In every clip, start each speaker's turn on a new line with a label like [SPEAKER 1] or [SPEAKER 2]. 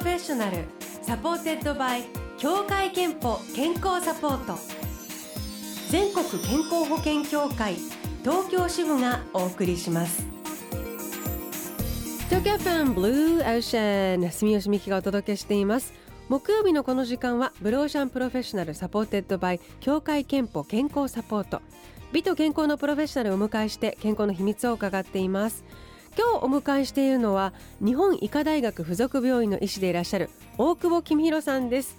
[SPEAKER 1] ロフェッショナル supported by 協会けんぽ健康サポート。全国健康保険協会東京支部がお送りします。東京 FM ブルーオーシャン住吉美希がお届けしています。木曜日のこの時間はブルーオーシャンプロフェッショナル supported by 協会けんぽ健康サポート。美と健康のプロフェッショナルをお迎えして健康の秘密を伺っています。今日お迎えしているのは日本医科大学附属病院の医師でいらっしゃる大久保公弘さんです。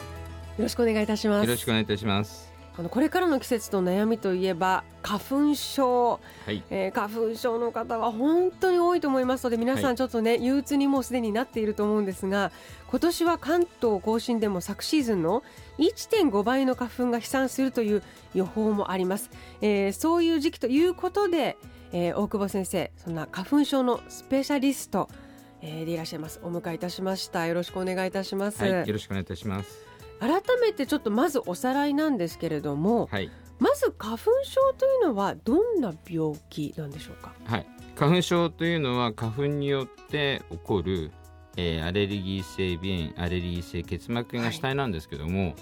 [SPEAKER 1] よろしくお願いいたします。
[SPEAKER 2] よろしくお願いいたします。
[SPEAKER 1] あのこれからの季節の悩みといえば花粉症、
[SPEAKER 2] はい。
[SPEAKER 1] えー花粉症の方は本当に多いと思いますので皆さ
[SPEAKER 2] はい。
[SPEAKER 1] んちょっとね、憂鬱にもうすでになっていると思うんですが今年は関東甲信でも昨シーズンの1.5倍の花粉が飛散するという予報もあります、えーそういう時期ということで、えー大久保先生そんな花粉症のスペシャリスト、えーでいらっしゃいます。お迎えいたしました。よろしくお願いいたします、
[SPEAKER 2] はい、よろしくお願いいたします。
[SPEAKER 1] 改めてちょっとまずおさらいなんですけれども、
[SPEAKER 2] はい。
[SPEAKER 1] まず花粉症というのはどんな病気なんでしょうか？
[SPEAKER 2] はい。花粉症というのは花粉によって起こる、えーアレルギー性鼻炎アレルギー性結膜炎が主体なんですけども、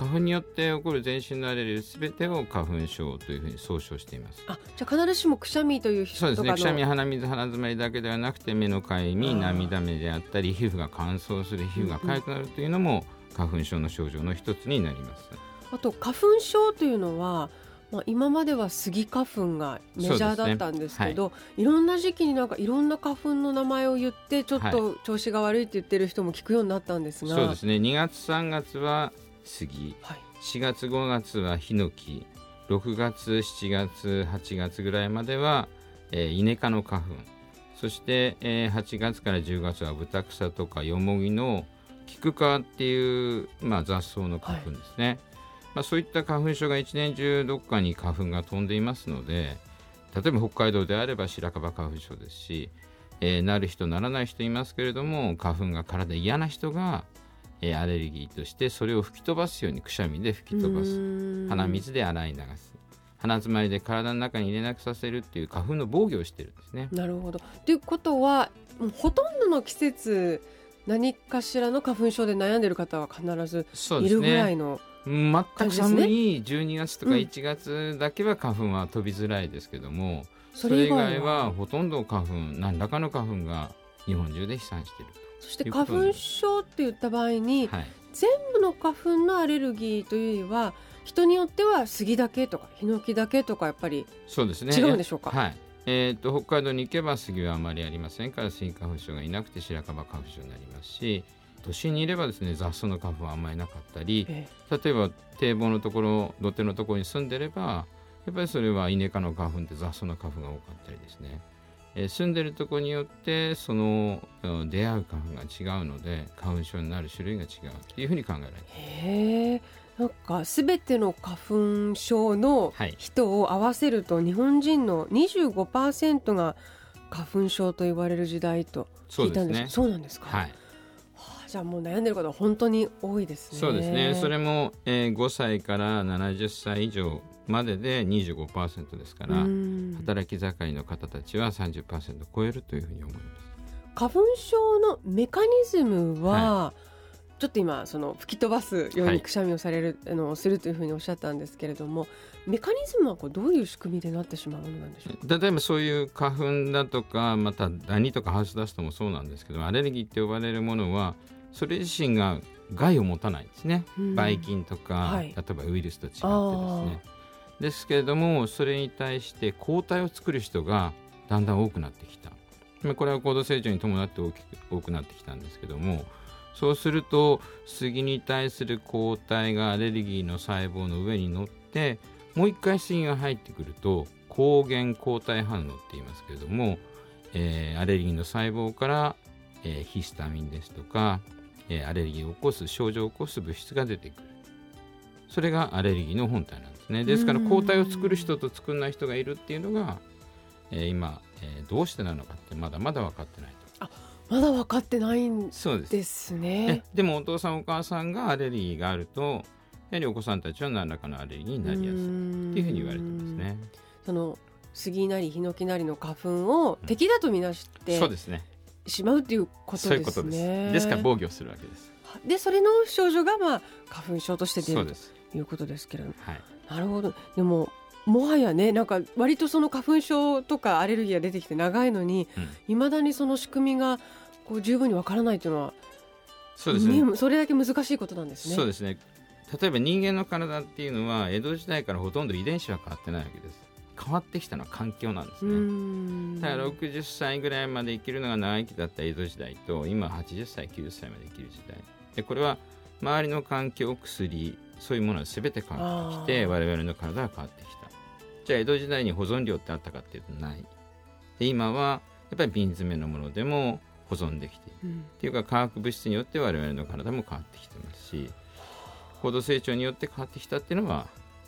[SPEAKER 2] 花粉によって起こる全身のアレルギーすべてを花粉症というふうに総称しています。
[SPEAKER 1] あじゃあ必ずしもくしゃみという人
[SPEAKER 2] そうですねくしゃみ鼻水鼻詰まりだけではなくて目のかゆみ涙目であったり皮膚が乾燥する皮膚が痒くなるというのも花粉症の症状の一つになります。
[SPEAKER 1] あと花粉症というのは、まあ、今まではスギ花粉がメジャーだったんですけどい。ろんな時期になんかいろんな花粉の名前を言ってちょっと調子が悪いって言ってる人も聞くようになったんですが、
[SPEAKER 2] そうですね。2月3月は杉
[SPEAKER 1] はい、
[SPEAKER 2] 4月5月はヒノキ。6月7月8月ぐらいまでは、えーイネ科の花粉。そして、えー8月から10月はブタクサとかヨモギのキク科っていう、まあ、雑草の花粉ですね、まあ、そういった花粉症が一年中どっかに花粉が飛んでいますので例えば北海道であれば白樺花粉症ですし、えーなる人ならない人いますけれども花粉が体嫌な人が、えーアレルギーとしてそれを吹き飛ばすようにくしゃみで吹き飛ばす。鼻水で洗い流す。鼻詰まりで体の中に入れなくさせるっていう花粉の防御をしてるんですね。
[SPEAKER 1] なるほど。ということはほとんどの季節何かしらの花粉症で悩んでる方は必ずいるぐらい
[SPEAKER 2] ね
[SPEAKER 1] の、
[SPEAKER 2] 全く寒い12月とか
[SPEAKER 1] うん。
[SPEAKER 2] 1月だけは花粉は飛びづらいですけども、
[SPEAKER 1] それ以
[SPEAKER 2] それ以外
[SPEAKER 1] 外は
[SPEAKER 2] はほとんど花粉何らかの花粉が日本中で飛散している
[SPEAKER 1] そして花粉症って言った場合に、
[SPEAKER 2] と、はい、
[SPEAKER 1] 全部の花粉のアレルギーというよりは人によっては杉だけとかヒノキだけとかやっぱり
[SPEAKER 2] そうですね。
[SPEAKER 1] 違うんでしょうか？
[SPEAKER 2] はい。えー、と北海道に行けば杉はあまりありませんからスギ花粉症がいなくて白樺花粉症になりますし都心にいればですね雑草の花粉はあんまりなかったり
[SPEAKER 1] え。
[SPEAKER 2] 例えば堤防のところ土手のところに住んでればやっぱりそれはイネ科の花粉って雑草の花粉が多かったりですね、えー住んでるところによってそのうん出会う花粉が違うので花粉症になる種類が違うっていうふうに考えられます。
[SPEAKER 1] へえなんか全ての花粉症の
[SPEAKER 2] はい。
[SPEAKER 1] 人を合わせると日本人の25%が花粉症と言われる時代と聞いたんです。
[SPEAKER 2] そうですね。
[SPEAKER 1] そうなんですか、
[SPEAKER 2] はい。
[SPEAKER 1] はあじゃあもう悩んでる方は本当に多いですね。
[SPEAKER 2] そうですね。それも、えー5歳から70歳以上までで25%ですから
[SPEAKER 1] うん
[SPEAKER 2] 働き盛りの方たちは30%超えるというふうに思います。
[SPEAKER 1] 花粉症のメカニズムは、ちょっと今その吹き飛ばすよう
[SPEAKER 2] はい
[SPEAKER 1] にくしゃみをされる、あのするというふうにおっしゃったんですけれどもメカニズムはこうどういう仕組みでなってしまうものなんでしょうか？
[SPEAKER 2] 例えばそういう花粉だとかまたダニとかハウスダストもそうなんですけどアレルギーって呼ばれるものはそれ自身が害を持たないんですね、
[SPEAKER 1] うん。
[SPEAKER 2] ばい菌とか、
[SPEAKER 1] はい。
[SPEAKER 2] 例えばウイルスと違ってですねですけれどもそれに対して抗体を作る人がだんだん多くなってきた。これは高度成長に伴って大きく多くなってきたんですけどもそうすると杉に対する抗体がアレルギーの細胞の上に乗ってもう一回杉が入ってくると抗原抗体反応って言いますけれども、えーアレルギーの細胞から、えーヒスタミンですとか、えーアレルギーを起こす症状を起こす物質が出てくる。それがアレルギーの本体なんです。ね。ですから
[SPEAKER 1] うん
[SPEAKER 2] 抗体を作る人と作らない人がいるっていうのが、えー今、えーどうしてなのかってまだまだ分かってないと。
[SPEAKER 1] まだ分かってないん
[SPEAKER 2] です。
[SPEAKER 1] ね。
[SPEAKER 2] でもお父さんお母さんがアレルギーがあるとやはりお子さんたちは何らかのアレルギーになりやすいっていうふうに言われてますね。
[SPEAKER 1] その杉なりヒノキなりの花粉を敵だとみなして、
[SPEAKER 2] そうですね。
[SPEAKER 1] しまうっていうことですね。
[SPEAKER 2] そういうことです。ですから防御するわけです。
[SPEAKER 1] でそれの症状がまあ花粉症として出るということですけれども。
[SPEAKER 2] はい
[SPEAKER 1] なるほど。でももはやねなんか割とその花粉症とかアレルギーが出てきて長いのに
[SPEAKER 2] うん。
[SPEAKER 1] いま、未だにその仕組みがこう十分にわからないというのは
[SPEAKER 2] そうですね。
[SPEAKER 1] ねそれだけ難しいことなんですね。
[SPEAKER 2] そうですね。例えば人間の体っていうのは江戸時代からほとんど遺伝子は変わってないわけです。変わってきたのは環境なんですね。
[SPEAKER 1] ん。
[SPEAKER 2] だから60歳ぐらいまで生きるのが長生きだった江戸時代と今は80歳90歳まで生きる時代。でこれは周りの環境薬そういうものは全て変わってきて我々の体が変わってきた。じゃあ江戸時代に保存料ってあったかっていうとない。で今はやっぱり瓶詰めのものでも保存できている。
[SPEAKER 1] うん。
[SPEAKER 2] っていうか化学物質によって我々の体も変わってきてますし高度成長によって変わってきたっていうのは、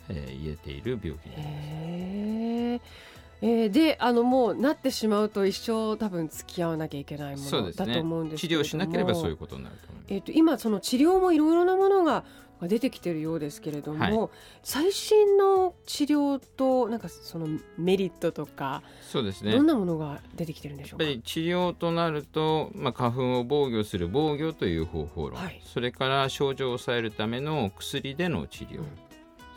[SPEAKER 2] えー言えている病気になります。
[SPEAKER 1] えーであのもうなってしまうと一生多分付き合わなきゃいけないものだと思うんです
[SPEAKER 2] 治
[SPEAKER 1] けれども。
[SPEAKER 2] 療しなければそういうことになると思います。
[SPEAKER 1] えー、と今その治療もいろいろなものがが出てきてるようですけれども、
[SPEAKER 2] はい。
[SPEAKER 1] 最新の治療となんかそのメリットとか、
[SPEAKER 2] そうですね。
[SPEAKER 1] どんなものが出てきてるんでしょうか？
[SPEAKER 2] やっぱり治療となると、まあ、花粉を防御する防御という方法論、
[SPEAKER 1] はい。
[SPEAKER 2] それから症状を抑えるための薬での治療、
[SPEAKER 1] うん。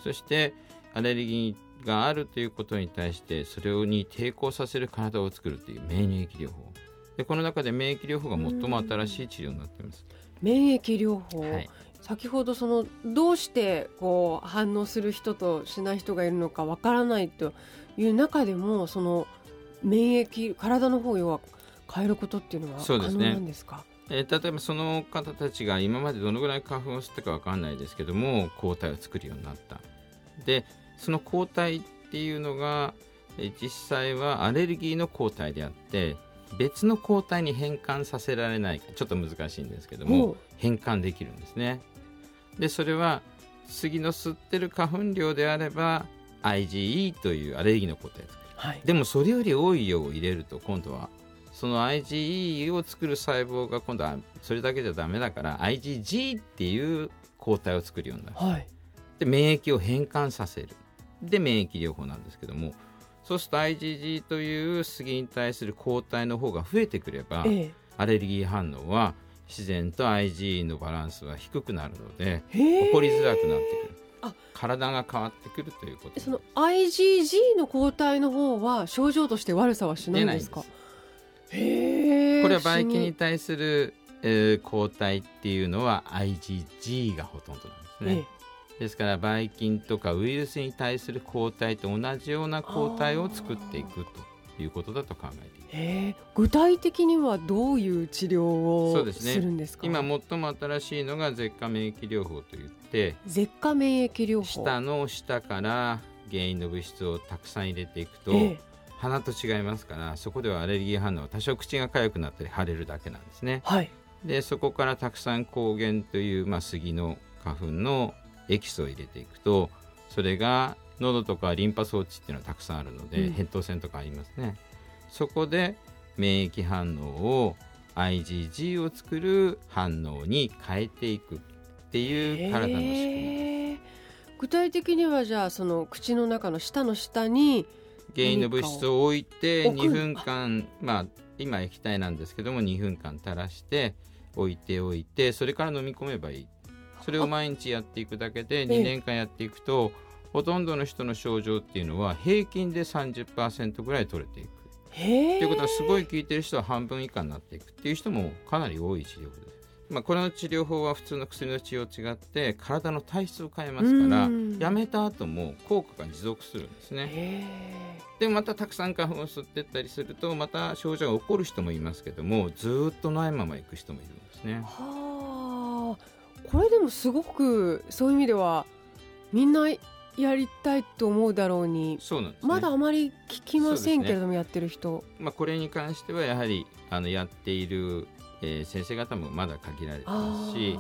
[SPEAKER 2] そしてアレルギーがあるということに対してそれに抵抗させる体を作るという免疫療法。でこの中で免疫療法が最も新しい治療になっています。
[SPEAKER 1] 免疫療法、
[SPEAKER 2] はい。
[SPEAKER 1] 先ほどそのどうしてこう反応する人としない人がいるのかわからないという中でもその免疫体の方を変えることっていうのは可能なんですか？
[SPEAKER 2] えー例えばその方たちが今までどのぐらい花粉を吸ったかわかんないですけども抗体を作るようになった。でその抗体っていうのがえー実際はアレルギーの抗体であって別の抗体に変換させられないかちょっと難しいんですけども変換できるんですね。でそれは杉の吸ってる花粉量であれば IgE というアレルギーの抗体を作る。
[SPEAKER 1] はい。
[SPEAKER 2] でもそれより多い量を入れると今度はその IgE を作る細胞が今度はそれだけじゃダメだから IgG っていう抗体を作るようになる。
[SPEAKER 1] はい。
[SPEAKER 2] で免疫を変換させるで免疫療法なんですけどもそうすると IgG という杉に対する抗体の方が増えてくれば
[SPEAKER 1] え
[SPEAKER 2] アレルギー反応は自然と IgE のバランスは低くなるので起こりづらくなってくる。
[SPEAKER 1] あ。
[SPEAKER 2] 体が変わってくるということ
[SPEAKER 1] その IgG の抗体の方は症状として悪さはしないんですか？へえ
[SPEAKER 2] これはばい菌に対する、えー抗体っていうのは IgG がほとんどなんですね、ですからばい菌とかウイルスに対する抗体と同じような抗体を作っていくということだと考えています。
[SPEAKER 1] へえ具体的にはどういう治療を
[SPEAKER 2] す
[SPEAKER 1] るんですか？
[SPEAKER 2] 今最も新しいのが舌下免疫療法といって
[SPEAKER 1] 舌下免疫療法。
[SPEAKER 2] 舌の下から原因の物質をたくさん入れていくと、
[SPEAKER 1] ええ。
[SPEAKER 2] 鼻と違いますからそこではアレルギー反応は多少口が痒くなったり腫れるだけなんですね。
[SPEAKER 1] はい。
[SPEAKER 2] でそこからたくさん抗原という、まあ、杉の花粉のエキスを入れていくとそれが喉とかリンパ装置っていうのはたくさんあるので、
[SPEAKER 1] うん。
[SPEAKER 2] 扁桃腺とかありますね。そこで免疫反応を IgG を作る反応に変えていくっていう体の仕組み
[SPEAKER 1] 具体的にはじゃあその口の中の舌の下に
[SPEAKER 2] 原因の物質を置いて
[SPEAKER 1] 置く
[SPEAKER 2] 2分間まあ今液体なんですけども2分間垂らして置いておいてそれから飲み込めばいいそれを毎日やっていくだけで
[SPEAKER 1] え
[SPEAKER 2] 2年間やっていくとほとんどの人の症状っていうのは平均で30%ぐらい取れていくということはすごい効いてる人は半分以下になっていくっていう人もかなり多い治療法です。まあ、これの治療法は普通の薬の治療と違って体の体質を変えますから
[SPEAKER 1] うん
[SPEAKER 2] やめた後も効果が持続するんですね。でまたたくさん花粉を吸ってったりするとまた症状が起こる人もいますけどもずーっとないまま行く人もいるんですね。
[SPEAKER 1] はあこれでもすごくそういう意味ではみんなやりたいと思うだろうに
[SPEAKER 2] そうなんですね。
[SPEAKER 1] まだあまり聞きませんけれど
[SPEAKER 2] そ
[SPEAKER 1] も、やってる人。
[SPEAKER 2] まあ、これに関してはやはりあのやっている、えー先生方もまだ限られてますし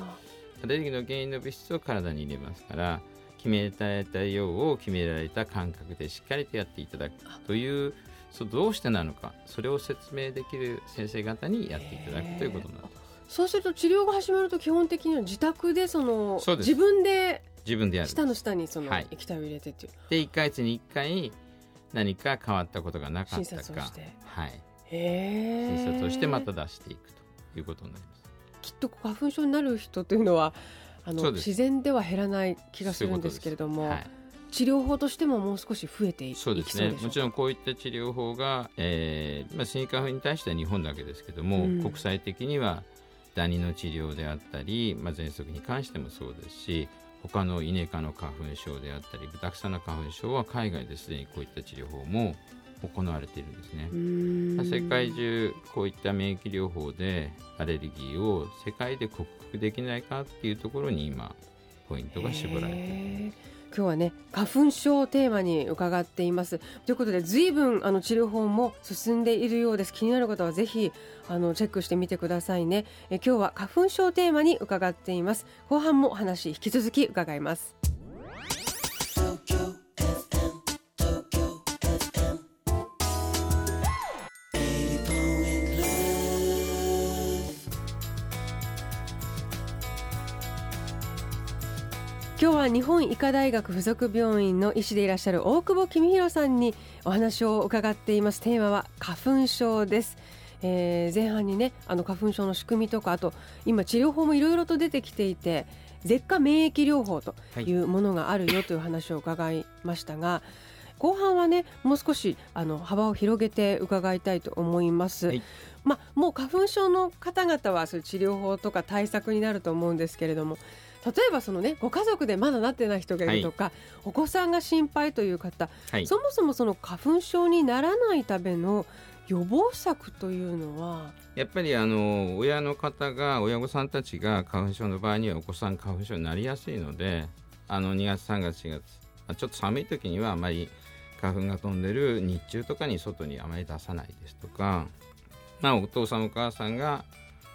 [SPEAKER 2] アレルギーの原因の物質を体に入れますから決められた量を決められた感覚でしっかりとやっていただくというそうどうしてなのかそれを説明できる先生方にやっていただくということになってます
[SPEAKER 1] そうすると治療が始まると基本的には自宅でその
[SPEAKER 2] そうです。
[SPEAKER 1] 自分で
[SPEAKER 2] 自分でやる。
[SPEAKER 1] 舌の下にその
[SPEAKER 2] はい。
[SPEAKER 1] 液体を入れてっていう。
[SPEAKER 2] で1ヶ月に1回何か変わったことがなかっ
[SPEAKER 1] 診
[SPEAKER 2] たか。
[SPEAKER 1] 察をして。
[SPEAKER 2] はい、診察をしてまた出していくということになります。
[SPEAKER 1] きっと花粉症になる人というのはあの自然では減らない気がするんですけれども。治療法としてももう少し増えていそうですね。
[SPEAKER 2] もちろんこういった治療法が、えーまあ、スギ花粉に対しては日本だけですけども、うん、国際的にはダニの治療であったり、まあ、喘息に関してもそうですし他のイネ科の花粉症であったりブタクサの花粉症は海外ですでにこういった治療法も行われているんですね。世界中こういった免疫療法でアレルギーを世界で克服できないかっていうところに今ポイントが絞られている。
[SPEAKER 1] 今日はね花粉症をテーマに伺っています。ということで随分あの治療法も進んでいるようです。気になる方はぜひあのチェックしてみてくださいね。え今日は花粉症テーマに伺っています。後半もお話引き続き伺います。日本医科大学附属病院の医師でいらっしゃる大久保公弘さんにお話を伺っています。テーマは花粉症です、えー、前半にねあの花粉症の仕組みとかあと今治療法もいろいろと出てきていて舌下免疫療法というものがあるよという話を伺いましたが、はい、後半はねもう少しあの幅を広げて伺いたいと思います、はい。まあ、もう花粉症の方々はそういう治療法とか対策になると思うんですけれども例えばそのねご家族でまだなってない人がいるとか、はい、お子さんが心配という方、はい、そもそもその花粉症にならないための予防策というのは？
[SPEAKER 2] やっぱりあの親の方が親御さんたちが花粉症の場合にはお子さん花粉症になりやすいのであの2月3月4月ちょっと寒い時にはあまり花粉が飛んでる日中とかに外にあまり出さないですとか、まあ、お父さんお母さんが、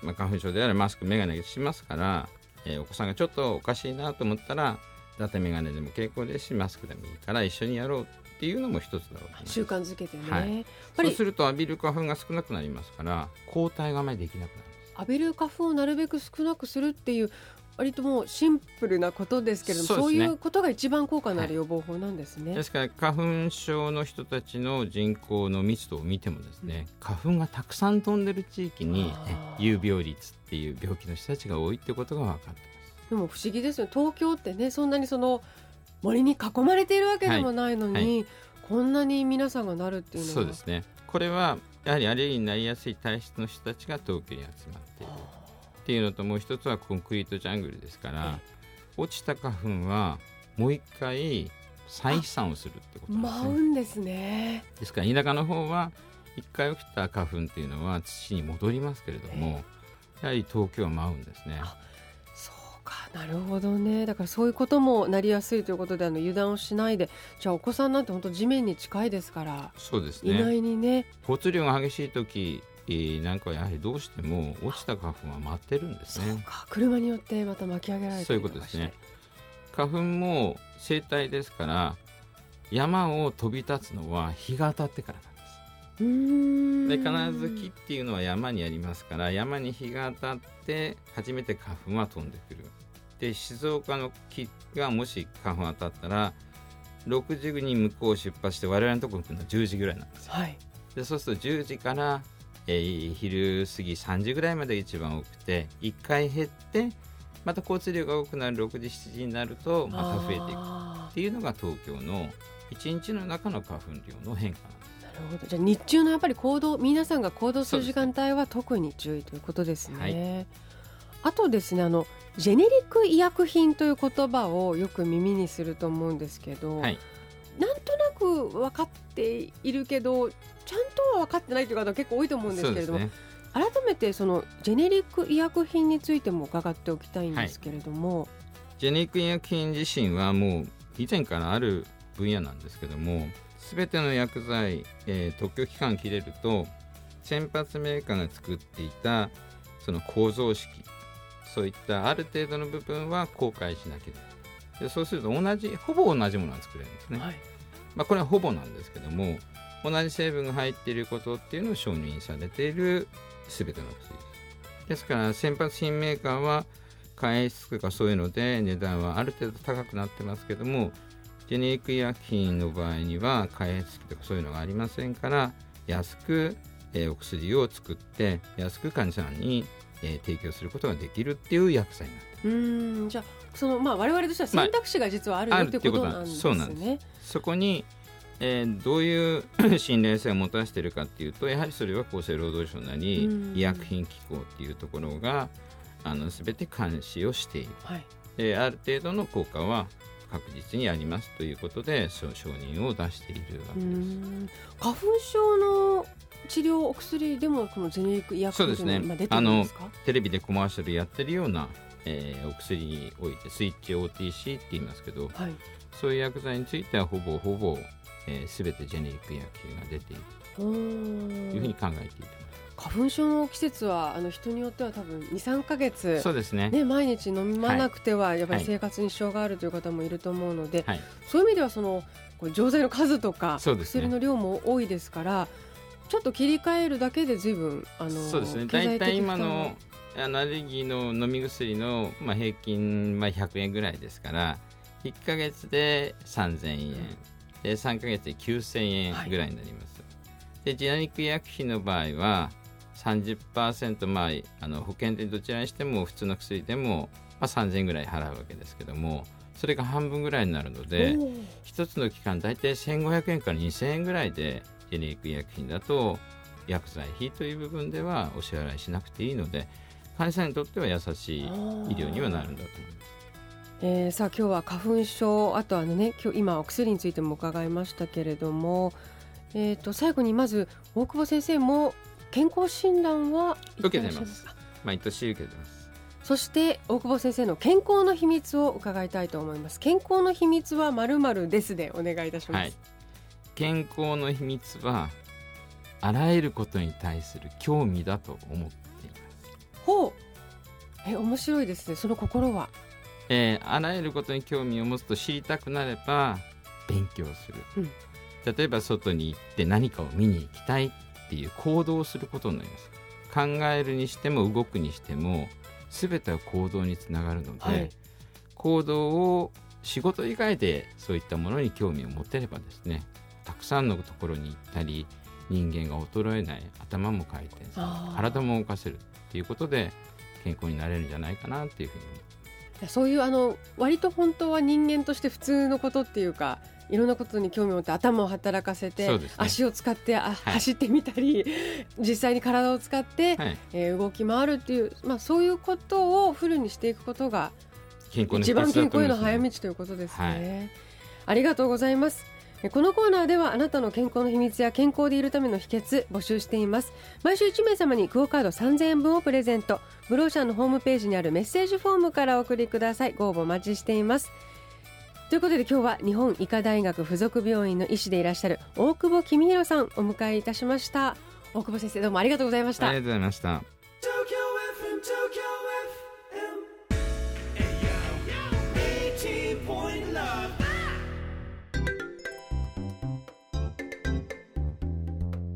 [SPEAKER 2] まあ、花粉症であれマスク眼鏡しますからえー、お子さんがちょっとおかしいなと思ったらだって眼鏡でも傾向ですしマスクでもいいから一緒にやろうっていうのも一つだろう
[SPEAKER 1] 習慣づけてね、
[SPEAKER 2] はい、そうすると浴びる花粉が少なくなりますから抗体があまりできなくなる
[SPEAKER 1] 浴びる花粉をなるべく少なくするっていう割ともうシンプルなことですけれどもそう、ね,、いうことが一番効果のある予防法なんですね、はい、
[SPEAKER 2] ですから花粉症の人たちの人口の密度を見てもですね、うん、花粉がたくさん飛んでる地域に、ね、有病率っていう病気の人たちが多いってことが分かってます。
[SPEAKER 1] でも不思議ですよ東京ってねそんなにその森に囲まれているわけでもないのに、はい。はい、こんなに皆さんがなるっていうのは。
[SPEAKER 2] そうですね。これはやはりアレルギーになりやすい体質の人たちが東京に集まっているっていうのともう一つはコンクリートジャングルですから、落ちた花粉はもう一回再飛散をするってことですね。
[SPEAKER 1] 舞うんですね。
[SPEAKER 2] ですから田舎の方は一回起きた花粉っていうのは土に戻りますけれども、やはり東京は舞うんですね。
[SPEAKER 1] そうかなるほどね。だからそういうこともなりやすいということであの油断をしないでじゃあお子さんなんて本当地面に近いですから
[SPEAKER 2] そうですね。
[SPEAKER 1] 意外にね。
[SPEAKER 2] 交通量が激しい時なんかやはりどうしても落ちた花粉は舞ってるんですね。
[SPEAKER 1] 車によってまた巻き上げられて
[SPEAKER 2] そういうことですね。花粉も生態ですから山を飛び立つのは日が当たってからなんです。で必ず木っていうのは山にありますから山に日が当たって初めて花粉は飛んでくる。で静岡の木がもし花粉当たったら6時に向こう出発して我々のところに来るのは10時ぐらいなんですよ。はい、でそうすると10時からえー、昼過ぎ3時ぐらいまで一番多くて1回減ってまた交通量が多くなる6時7時になるとまた増えていくっていうのが東京の1日の中の花粉量の変化
[SPEAKER 1] なるほど。じゃあ日中のやっぱり行動皆さんが行動する時間帯は特に注意ということですね。はい、あとですねあのジェネリック医薬品という言葉をよく耳にすると思うんですけど、はい、なんとなく分かっているけどちゃんとは分かってないという方結構多いと思うんですけれども、ね、改めてそのジェネリック医薬品についても伺っておきたいんですけれども、はい、
[SPEAKER 2] ジェネリック医薬品自身はもう以前からある分野なんですけども全ての薬剤、えー、特許期間切れると先発メーカーが作っていたその構造式そういったある程度の部分は公開しなければ。でそうすると同じほぼ同じものが作れるんですね、はい、まあ、これはほぼなんですけども同じ成分が入っていることっていうのを承認されている全ての薬です。ですから先発品メーカーは開発とかそういうので値段はある程度高くなってますけどもジェネリック医薬品の場合には開発費とかそういうのがありませんから安くえ、お薬を作って安く患者さんに、え、提供することができるっていう薬剤になって
[SPEAKER 1] うんじゃあそのまあ我々としては選択肢が実はあるよ、まあ、っていうことなんです。ね。そうなんです。
[SPEAKER 2] そこにえー、どういう 信頼性を持たせているかっていうとやはりそれは厚生労働省なり医薬品機構っていうところがあの全て監視をしている、はい、である程度の効果は確実にありますということで承認を出しているわけです。
[SPEAKER 1] 花粉症の治療お薬でもこのジェネリック医薬品
[SPEAKER 2] そうですね。あのテレビでコマーシャルやってるような、えー、お薬においてスイッチ OTC って言いますけど、はい、そういう薬剤についてはほぼほぼえー、全てジェネリック医薬品が出ている。というふうに考えていいと思います。
[SPEAKER 1] 花粉症の季節はあの人によっては多分23か月
[SPEAKER 2] そうですね。
[SPEAKER 1] ね毎日飲まなくてはやっぱり生活に支障があるという方もいると思うので、はい、そういう意味ではそのこれ錠剤の数とか、薬の量も多いですからちょっと切り替えるだけで随分あの
[SPEAKER 2] そうですね。大体今のアレルギーの飲み薬の、まあ、平均、まあ、100円ぐらいですから1か月で3000円、で3か月で9000円ぐらいになります。はい、でジェネリック医薬品の場合は30%、まあ、あの保険でどちらにしても普通の薬でも、まあ、3000円ぐらい払うわけですけどもそれが半分ぐらいになるので1つの期間大体1500円から2000円ぐらいでジェネリック医薬品だと薬剤費という部分ではお支払いしなくていいので患者さんにとっては優しい医療にはなるんだと思います。
[SPEAKER 1] えー、さあ今日は花粉症あとあのね今日今お薬についても伺いましたけれども、えー、と最後にまず大久保先生も健康診断は
[SPEAKER 2] 受けてます。毎年受けてます。
[SPEAKER 1] そして大久保先生の健康の秘密を伺いたいと思います。健康の秘密はまるまるですでお願いいたします、はい、
[SPEAKER 2] 健康の秘密はあらゆることに対する興味だと思っています
[SPEAKER 1] ほう。え面白いですね。その心は。
[SPEAKER 2] えー、あらゆることに興味を持つと知りたくなれば勉強する、うん、例えば外に行って何かを見に行きたいっていう行動をすることになります。考えるにしても動くにしても全ては行動につながるので、はい、行動を仕事以外でそういったものに興味を持てればですねたくさんのところに行ったり人間が衰えない頭も回転する体も動かせるっていうことで健康になれるんじゃないかなっていうふうに。
[SPEAKER 1] そういうあの割と本当は人間として普通のことっていうかいろんなことに興味を持って頭を働かせて、ね、足を使ってあ、はい、走ってみたり実際に体を使って、はい、えー、動き回るっていう、まあ、そういうことをフルにしていくことが一番健康への早道ということですね。はい、ありがとうございますこのコーナーではあなたの健康の秘密や健康でいるための秘訣募集しています。毎週1名様にクオカード3000円分をプレゼント。ブローシャンのホームページにあるメッセージフォームからお送りください。ご応募お待ちしています。ということで今日は日本医科大学附属病院の医師でいらっしゃる大久保公弘さんお迎えいたしました。大久保先生どうもありがとうございました。
[SPEAKER 2] ありがとうございました。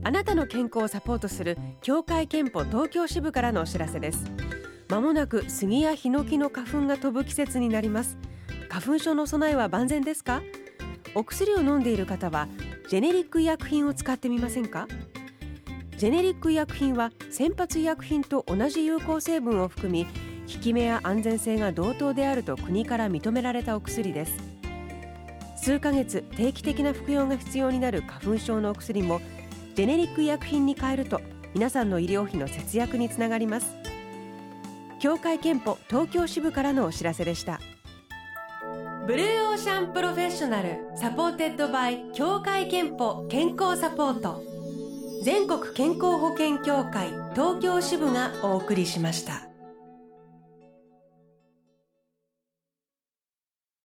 [SPEAKER 1] あなたの健康をサポートする協会憲法東京支部からのお知らせです。まもなく杉やヒノキの花粉が飛ぶ季節になります。花粉症の備えは万全ですか？お薬を飲んでいる方はジェネリック医薬品を使ってみませんか？ジェネリック医薬品は先発医薬品と同じ有効成分を含み効き目や安全性が同等であると国から認められたお薬です。数ヶ月定期的な服用が必要になる花粉症のお薬もジェネリック医薬品に変えると皆さんの医療費の節約につながります。協会憲法東京支部からのお知らせでした。ブルーオーシャンプロフェッショナル supported by 協会けんぽ健康サポート。全国健康保険協会東京支部がお送りしました。